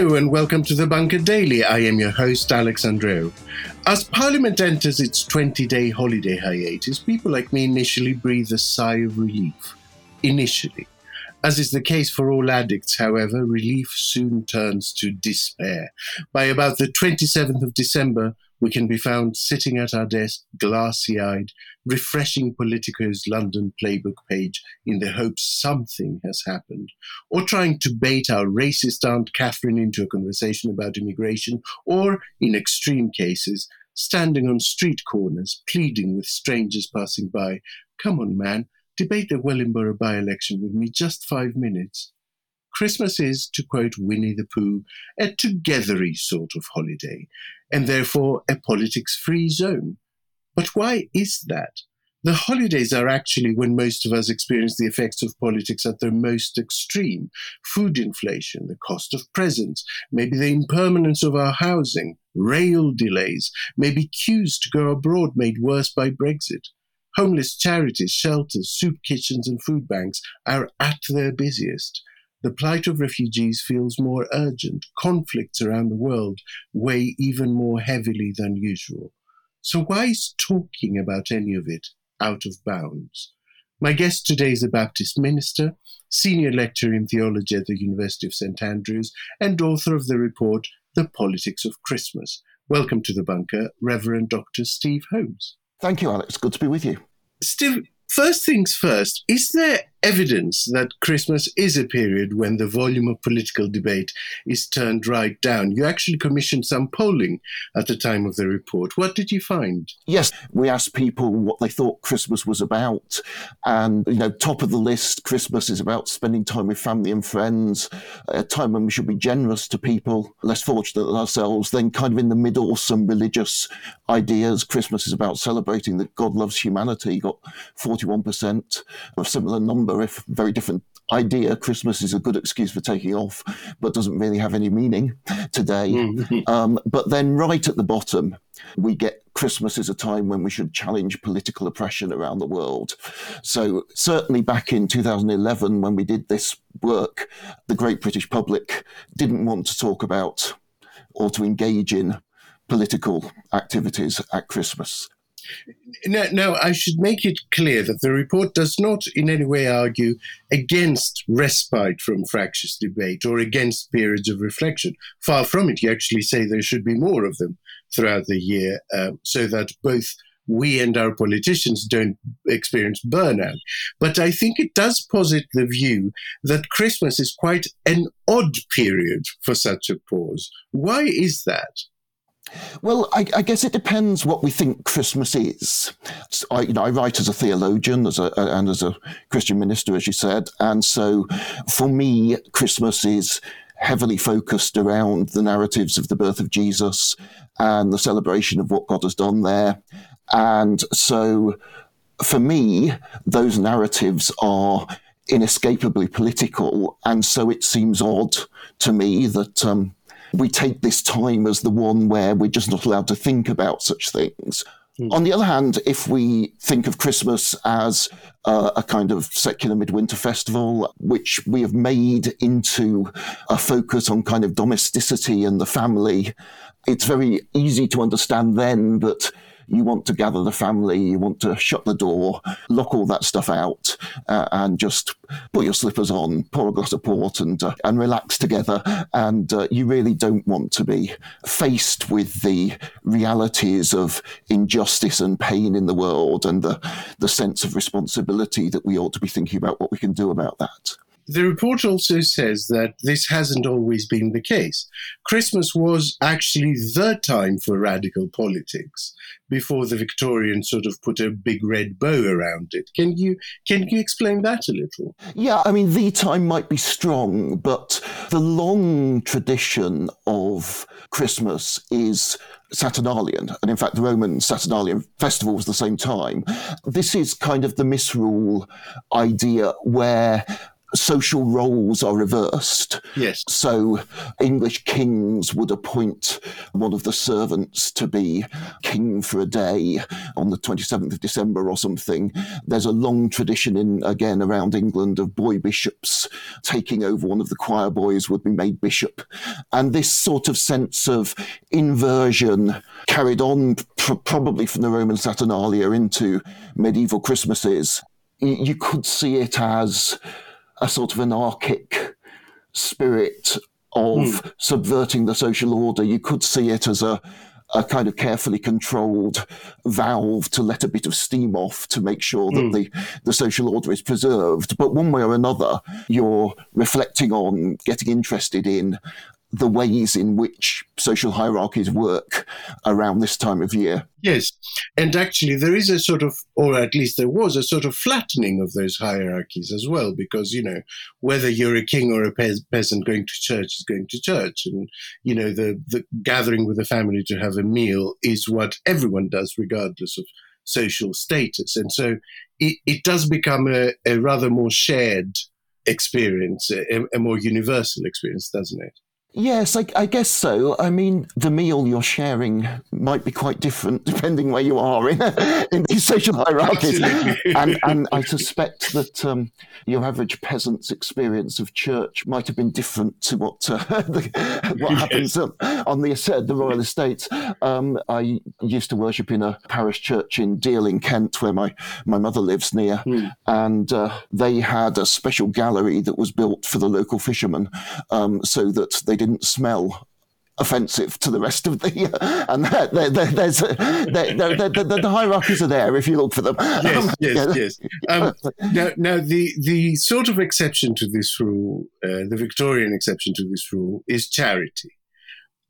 Hello and welcome to the Bunker Daily. I am your host, Alex Andreou. As Parliament enters its 20 day holiday hiatus, people like me initially breathe a sigh of relief. Initially. As is the case for all addicts, however, relief soon turns to despair. By about the 27th of December, we can be found sitting at our desk, glassy eyed, refreshing Politico's London playbook page in the hope something has happened, or trying to bait our racist Aunt Catherine into a conversation about immigration, or, in extreme cases, standing on street corners pleading with strangers passing by, Come on, man, debate the Wellingborough by election with me just five minutes. Christmas is, to quote Winnie the Pooh, a togethery sort of holiday, and therefore a politics free zone. But why is that? The holidays are actually when most of us experience the effects of politics at their most extreme. Food inflation, the cost of presents, maybe the impermanence of our housing, rail delays, maybe queues to go abroad made worse by Brexit. Homeless charities, shelters, soup kitchens, and food banks are at their busiest. The plight of refugees feels more urgent. Conflicts around the world weigh even more heavily than usual. So, why is talking about any of it out of bounds? My guest today is a Baptist minister, senior lecturer in theology at the University of St Andrews, and author of the report The Politics of Christmas. Welcome to the bunker, Reverend Dr. Steve Holmes. Thank you, Alex. Good to be with you. Steve, first things first, is there evidence that Christmas is a period when the volume of political debate is turned right down. You actually commissioned some polling at the time of the report. What did you find? Yes, we asked people what they thought Christmas was about. And, you know, top of the list, Christmas is about spending time with family and friends, a time when we should be generous to people less fortunate than ourselves. Then, kind of in the middle, some religious ideas. Christmas is about celebrating that God loves humanity. Got 41%, a similar number if very different idea. Christmas is a good excuse for taking off, but doesn't really have any meaning today. Mm-hmm. Um, but then, right at the bottom, we get Christmas is a time when we should challenge political oppression around the world. So, certainly back in 2011, when we did this work, the great British public didn't want to talk about or to engage in political activities at Christmas. Now, I should make it clear that the report does not in any way argue against respite from fractious debate or against periods of reflection. Far from it, you actually say there should be more of them throughout the year uh, so that both we and our politicians don't experience burnout. But I think it does posit the view that Christmas is quite an odd period for such a pause. Why is that? Well, I, I, guess it depends what we think Christmas is. I, you know, I write as a theologian, as a, and as a Christian minister, as you said, and so for me, Christmas is heavily focused around the narratives of the birth of Jesus and the celebration of what God has done there, and so for me, those narratives are inescapably political, and so it seems odd to me that. Um, we take this time as the one where we're just not allowed to think about such things. Mm. On the other hand, if we think of Christmas as uh, a kind of secular midwinter festival, which we have made into a focus on kind of domesticity and the family, it's very easy to understand then that you want to gather the family, you want to shut the door, lock all that stuff out, uh, and just put your slippers on, pour a glass of port, and uh, and relax together. And uh, you really don't want to be faced with the realities of injustice and pain in the world, and the the sense of responsibility that we ought to be thinking about what we can do about that. The report also says that this hasn't always been the case. Christmas was actually the time for radical politics before the Victorians sort of put a big red bow around it. Can you can you explain that a little? Yeah, I mean the time might be strong, but the long tradition of Christmas is Saturnalian, and in fact, the Roman Saturnalian festival was the same time. This is kind of the misrule idea where social roles are reversed. Yes. So English kings would appoint one of the servants to be king for a day on the 27th of December or something. There's a long tradition in, again, around England of boy bishops taking over. One of the choir boys would be made bishop. And this sort of sense of inversion carried on pr- probably from the Roman Saturnalia into medieval Christmases. You could see it as a sort of anarchic spirit of mm. subverting the social order. You could see it as a, a kind of carefully controlled valve to let a bit of steam off to make sure that mm. the, the social order is preserved. But one way or another, you're reflecting on, getting interested in the ways in which social hierarchies work around this time of year. Yes. And actually, there is a sort of, or at least there was a sort of flattening of those hierarchies as well, because, you know, whether you're a king or a pe- peasant going to church is going to church. And, you know, the, the gathering with the family to have a meal is what everyone does, regardless of social status. And so it, it does become a, a rather more shared experience, a, a more universal experience, doesn't it? Yes, I, I, guess so. I mean, the meal you're sharing might be quite different depending where you are in, in these social hierarchies. and, and I suspect that um, your average peasant's experience of church might have been different to what uh, the, what happens on, on the, uh, the royal estates. Um, I used to worship in a parish church in Deal in Kent, where my, my mother lives near, mm. and uh, they had a special gallery that was built for the local fishermen um, so that they didn't smell offensive to the rest of the uh, and there, there, there's the, the, hierarchies are there if you look for them. Yes um, yes yeah. yes. Um, now, now the the sort of exception to this rule uh, the victorian exception to this rule is charity.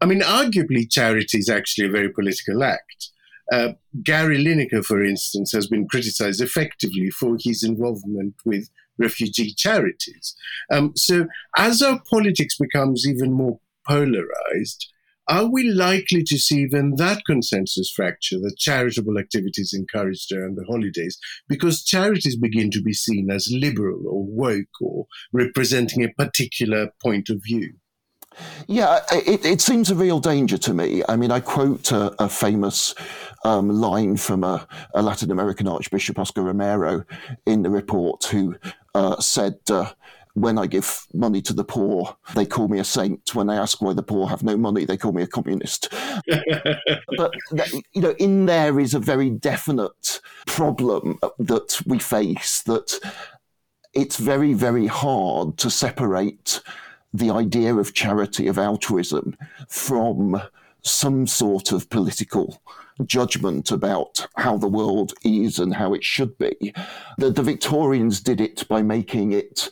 I mean arguably charity is actually a very political act. Uh, Gary Lineker, for instance, has been criticized effectively for his involvement with refugee charities. Um, so, as our politics becomes even more polarized, are we likely to see even that consensus fracture that charitable activities encouraged around the holidays because charities begin to be seen as liberal or woke or representing a particular point of view? Yeah, it, it seems a real danger to me. I mean, I quote a, a famous um, line from a, a, Latin American Archbishop, Oscar Romero, in the report, who uh, said, uh, when I give money to the poor, they call me a saint. When I ask why the poor have no money, they call me a communist. but you know, in there is a very definite problem that we face. That it's very, very hard to separate the idea of charity, of altruism, from some sort of political judgment about how the world is and how it should be. The, the Victorians did it by making it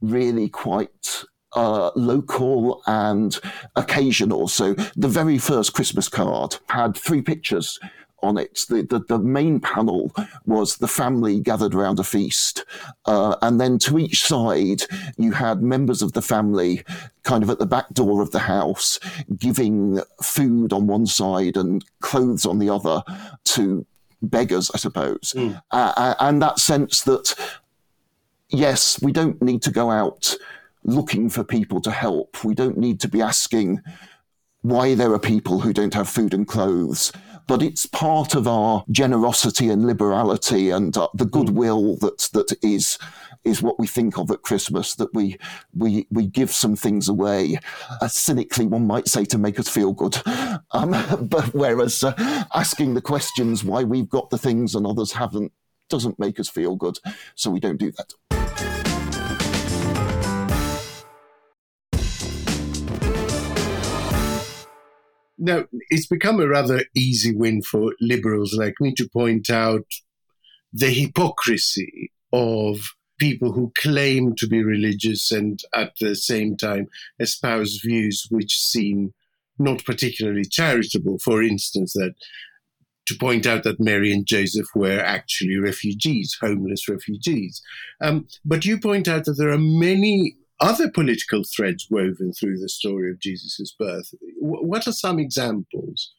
really quite uh, local and occasional. So the very first Christmas card had three pictures on it. The, the, the, main panel was the family gathered around a feast. Uh, and then to each side, you had members of the family kind of at the back door of the house giving food on one side and clothes on the other to beggars, I suppose. Mm. Uh, and that sense that, yes, we don't need to go out looking for people to help. We don't need to be asking why there are people who don't have food and clothes but it's part of our generosity and liberality and uh, the hmm. goodwill that that is is what we think of at Christmas. That we we we give some things away, uh, cynically one might say to make us feel good. Um, but whereas uh, asking the questions why we've got the things and others haven't doesn't make us feel good, so we don't do that. Now, it's become a rather easy win for liberals like me to point out the hypocrisy of people who claim to be religious and at the same time espouse views which seem not particularly charitable. For instance, that to point out that Mary and Joseph were actually refugees, homeless refugees. Um, but you point out that there are many other political threads woven through the story of Jesus' birth. What are some examples?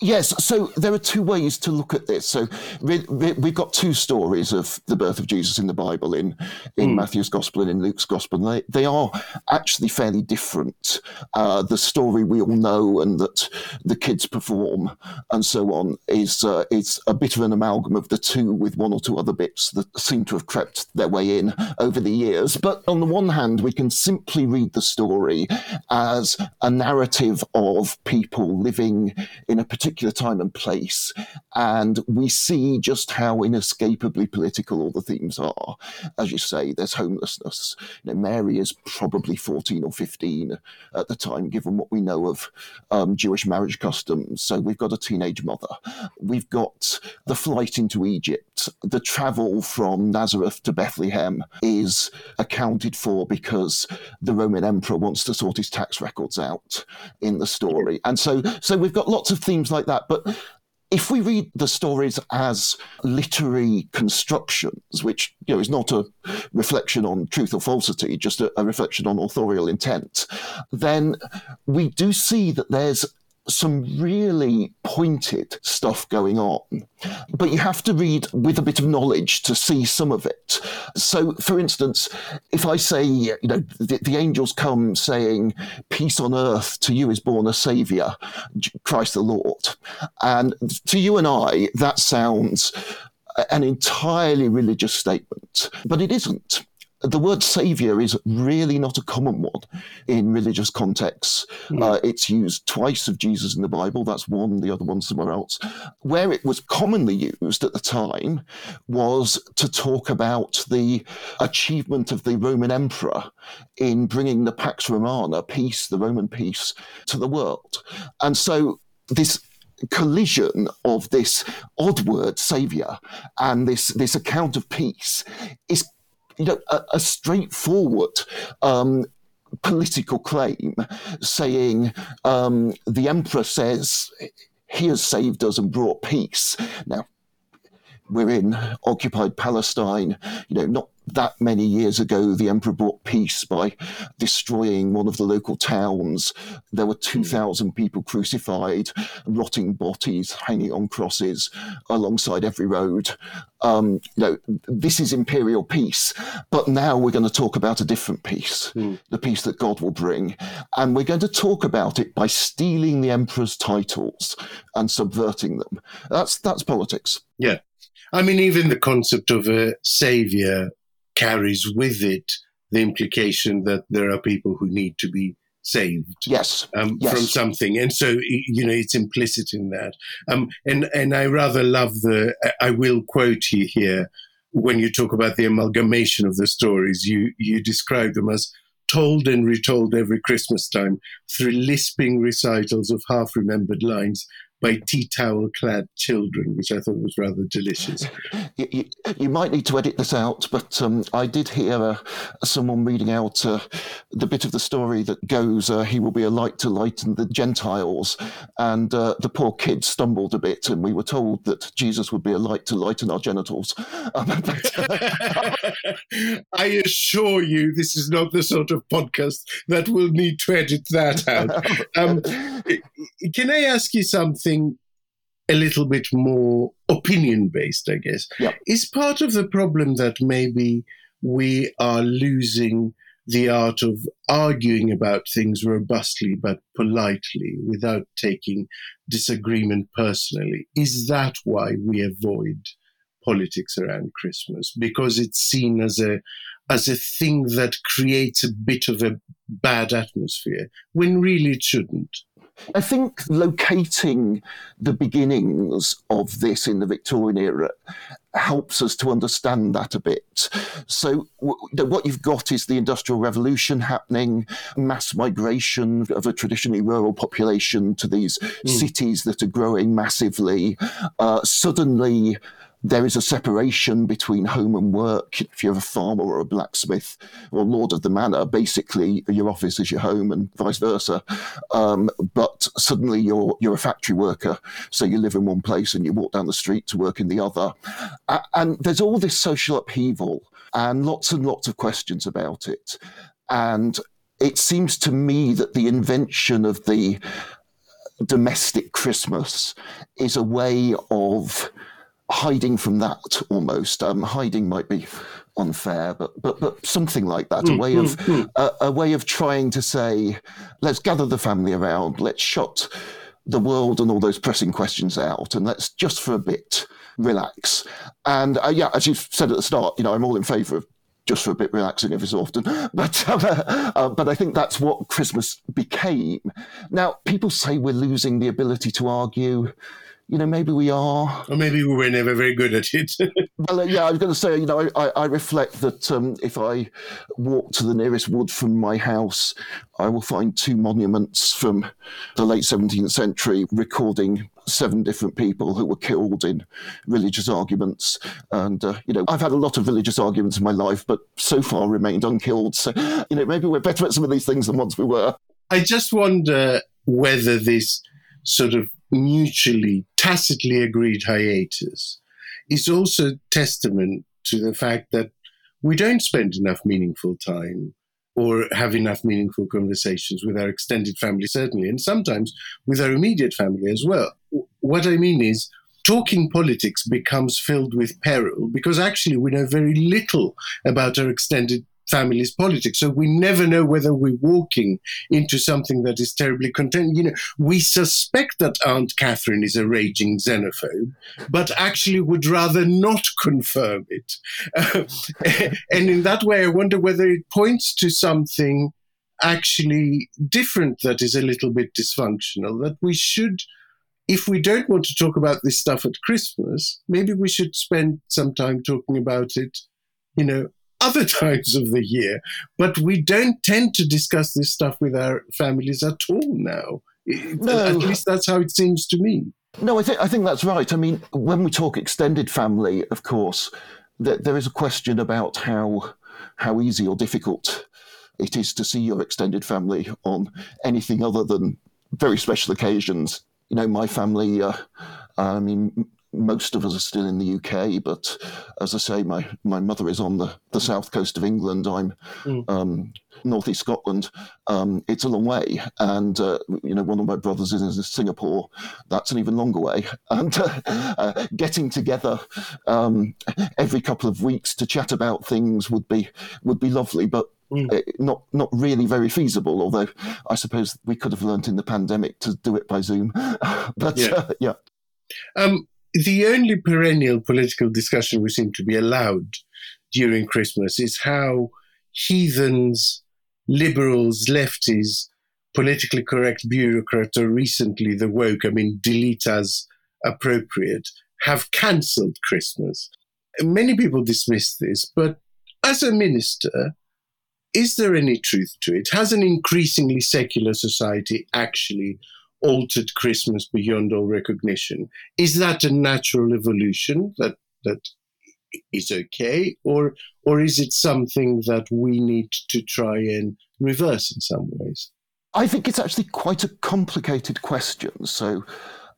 Yes, so there are two ways to look at this. So we, have got two stories of the birth of Jesus in the Bible in in mm. Matthew's Gospel and in Luke's Gospel. They, they are actually fairly different. Uh, the story we all know and that the kids perform and so on is uh, is a bit of an amalgam of the two, with one or two other bits that seem to have crept their way in over the years. But on the one hand, we can simply read the story as a narrative of people living in a particular particular time and place. And we see just how inescapably political all the themes are. As you say, there's homelessness. You know, Mary is probably 14 or 15 at the time, given what we know of um, Jewish marriage customs. So we've got a teenage mother. We've got the flight into Egypt. The travel from Nazareth to Bethlehem is accounted for because the Roman emperor wants to sort his tax records out in the story. And so, so we've got lots of themes like like that. But if we read the stories as literary constructions, which you know is not a reflection on truth or falsity, just a, a reflection on authorial intent, then we do see that there's some really pointed stuff going on. But you have to read with a bit of knowledge to see some of it. So, for instance, if I say, you know, the, the angels come saying, Peace on earth, to you is born a Saviour, Christ the Lord. And to you and I, that sounds an entirely religious statement, but it isn't the word savior is really not a common one in religious contexts. Mm. Uh, it's used twice of Jesus in the Bible. That's one, the other one somewhere else. Where it was commonly used at the time was to talk about the achievement of the Roman emperor in bringing the Pax Romana, peace, the Roman peace, to the world. And so this collision of this odd word savior and this this account of peace is you know, a, a straightforward um, political claim saying um, the emperor says he has saved us and brought peace. Now, we're in occupied Palestine, you know, not that many years ago, the emperor brought peace by destroying one of the local towns. There were 2,000 people crucified, rotting bodies hanging on crosses alongside every road. Um, you know, this is imperial peace. But now we're going to talk about a different peace, mm. the peace that God will bring. And we're going to talk about it by stealing the emperor's titles and subverting them. That's, that's politics. Yeah. I mean, even the concept of a savior carries with it the implication that there are people who need to be saved yes, um, yes. from something. And so you know it's implicit in that. Um, and and i rather love the i will quote you here when you talk about the amalgamation of the stories you you describe them as told and retold every christmas time through lisping recitals of half remembered lines by tea towel clad children, which I thought was rather delicious. You, you, you might need to edit this out, but um, I did hear uh, someone reading out uh, the bit of the story that goes, uh, He will be a light to lighten the Gentiles. And uh, the poor kid stumbled a bit, and we were told that Jesus would be a light to lighten our genitals. Um, I assure you, this is not the sort of podcast that will need to edit that out. Um, can I ask you something? a little bit more opinion based, I guess. Yep. Is part of the problem that maybe we are losing the art of arguing about things robustly but politely without taking disagreement personally. Is that why we avoid politics around Christmas? Because it's seen as a as a thing that creates a bit of a bad atmosphere when really it shouldn't. I think locating the beginnings of this in the Victorian era helps us to understand that a bit. So, what you've got is the Industrial Revolution happening, mass migration of a traditionally rural population to these mm. cities that are growing massively. Uh, suddenly, there is a separation between home and work. If you're a farmer or a blacksmith or lord of the manor, basically your office is your home and vice versa. Um, but suddenly you're you're a factory worker, so you live in one place and you walk down the street to work in the other. and there's all this social upheaval and lots and lots of questions about it. And it seems to me that the invention of the domestic Christmas is a way of hiding from that almost. Um, hiding might be unfair, but but but something like that. Mm, a way mm, of mm. A, a, way of trying to say, let's gather the family around, let's shut the world and all those pressing questions out, and let's just for a bit relax. And uh, yeah, as you said at the start, you know, I'm all in favour of just for a bit relaxing every so often. But uh, uh, but I think that's what Christmas became. Now people say we're losing the ability to argue you know, maybe we are. Or maybe we were never very good at it. well, uh, yeah, I was going to say, you know, I, I reflect that um, if I walk to the nearest wood from my house, I will find two monuments from the late 17th century recording seven different people who were killed in religious arguments. And, uh, you know, I've had a lot of religious arguments in my life, but so far remained unkilled. So, you know, maybe we're better at some of these things than once we were. I just wonder whether this sort of mutually, tacitly agreed hiatus is also testament to the fact that we don't spend enough meaningful time or have enough meaningful conversations with our extended family, certainly, and sometimes with our immediate family as well. What I mean is, talking politics becomes filled with peril because actually we know very little about our extended family's politics. So we never know whether we're walking into something that is terribly content. You know, we suspect that Aunt Catherine is a raging xenophobe, but actually would rather not confirm it. Uh, and in that way, I wonder whether it points to something actually different that is a little bit dysfunctional, that we should if we don't want to talk about this stuff at Christmas, maybe we should spend some time talking about it, you know, other times of the year. But we don't tend to discuss this stuff with our families at all now. No. At least that's how it seems to me. No, I think I think that's right. I mean, when we talk extended family, of course, there, there is a question about how how easy or difficult it is to see your extended family on anything other than very special occasions. You know, my family. Uh, I mean, most of us are still in the UK, but as I say, my, my mother is on the, the south coast of England. I'm mm. um, northeast Scotland. Um, it's a long way, and uh, you know one of my brothers is in Singapore. That's an even longer way, and uh, uh, getting together um, every couple of weeks to chat about things would be would be lovely, but. Mm. Not not really very feasible. Although I suppose we could have learnt in the pandemic to do it by Zoom. but yeah, uh, yeah. Um, the only perennial political discussion we seem to be allowed during Christmas is how heathens, liberals, lefties, politically correct bureaucrats, or recently the woke, I mean, delete as appropriate, have cancelled Christmas. Many people dismiss this, but as a minister, is there any truth to it? Has an increasingly secular society actually altered Christmas beyond all recognition. Is that a natural evolution that that is okay, or or is it something that we need to try and reverse in some ways? I think it's actually quite a complicated question. So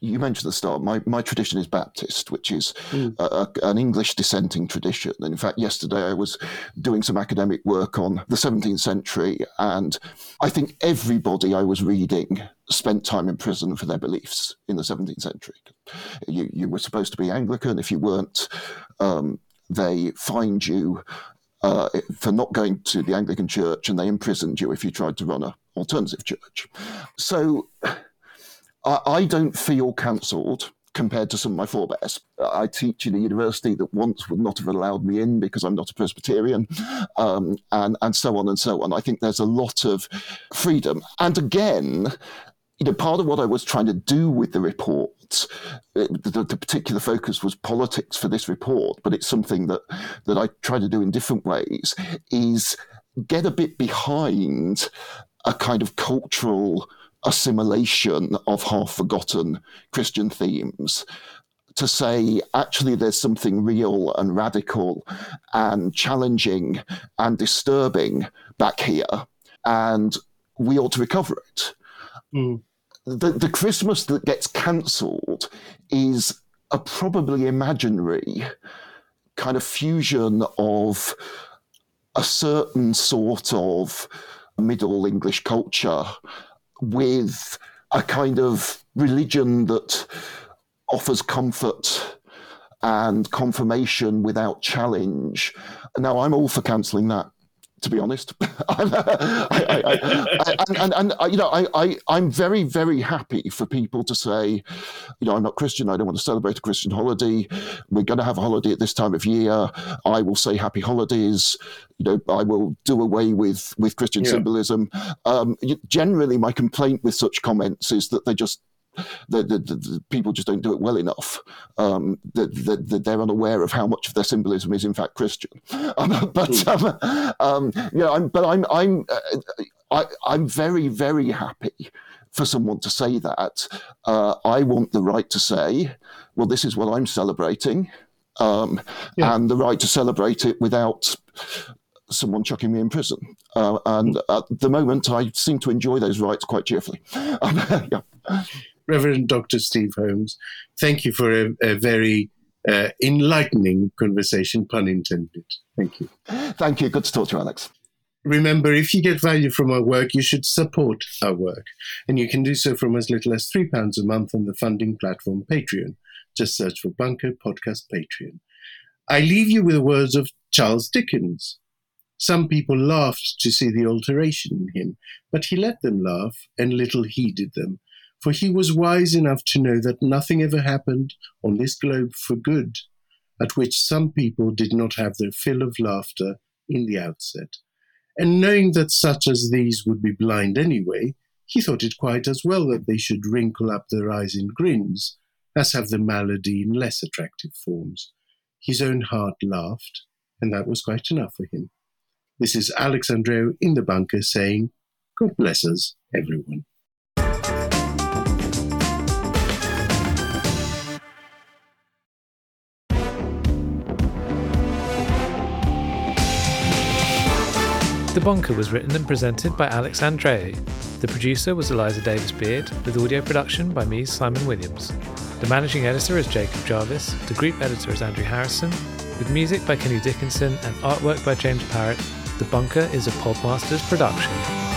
you mentioned at the start, my, my tradition is Baptist, which is mm. a, a, an English dissenting tradition. And in fact, yesterday I was doing some academic work on the 17th century, and I think everybody I was reading spent time in prison for their beliefs in the 17th century. You, you were supposed to be Anglican. If you weren't, um, they fined you uh, for not going to the Anglican church and they imprisoned you if you tried to run an alternative church. So I, I don't feel cancelled compared to some of my forebears. I teach in a university that once would not have allowed me in because I'm not a Presbyterian, um, and and so on and so on. I think there's a lot of freedom, and again. You know, part of what I was trying to do with the report, uh, the, the particular focus was politics for this report, but it's something that that I try to do in different ways. Is get a bit behind a kind of cultural assimilation of half forgotten Christian themes to say actually there's something real and radical and challenging and disturbing back here and we ought to recover it. Mm. The, the Christmas that gets cancelled is a probably imaginary kind of fusion of a certain sort of middle English culture with a kind of religion that offers comfort and confirmation without challenge. Now, I'm all for cancelling that to be honest. I, I, I, and, and, and, you know, I, I, I'm very, very happy for people to say, you know, I'm not Christian. I don't want to celebrate a Christian holiday. We're going to have a holiday at this time of year. I will say happy holidays. You know, I will do away with with Christian yeah. symbolism. Um, generally, my complaint with such comments is that they just the, the, the, people just don't do it well enough. Um, that, they're unaware of how much of their symbolism is in fact Christian. Um, but hmm. um, um, yeah, I'm, but I'm I'm uh, I, I'm very very happy for someone to say that. Uh, I want the right to say, well, this is what I'm celebrating. Um, yeah. and the right to celebrate it without someone chucking me in prison. Uh, and at the moment, I seem to enjoy those rights quite cheerfully. Um, yeah. Reverend Dr. Steve Holmes, thank you for a, a very uh, enlightening conversation, pun intended. Thank you. Thank you. Good to talk to you, Alex. Remember, if you get value from our work, you should support our work. And you can do so from as little as £3 a month on the funding platform Patreon. Just search for Bunker Podcast Patreon. I leave you with the words of Charles Dickens. Some people laughed to see the alteration in him, but he let them laugh and little heeded them for he was wise enough to know that nothing ever happened on this globe for good, at which some people did not have their fill of laughter in the outset. And knowing that such as these would be blind anyway, he thought it quite as well that they should wrinkle up their eyes in grins, as have the malady in less attractive forms. His own heart laughed, and that was quite enough for him. This is Alex Andreou in the bunker saying, God bless us, everyone. The Bunker was written and presented by Alex Andreou. The producer was Eliza Davis Beard, with audio production by me, Simon Williams. The managing editor is Jacob Jarvis, the group editor is Andrew Harrison, with music by Kenny Dickinson and artwork by James Parrott. The Bunker is a Podmasters production.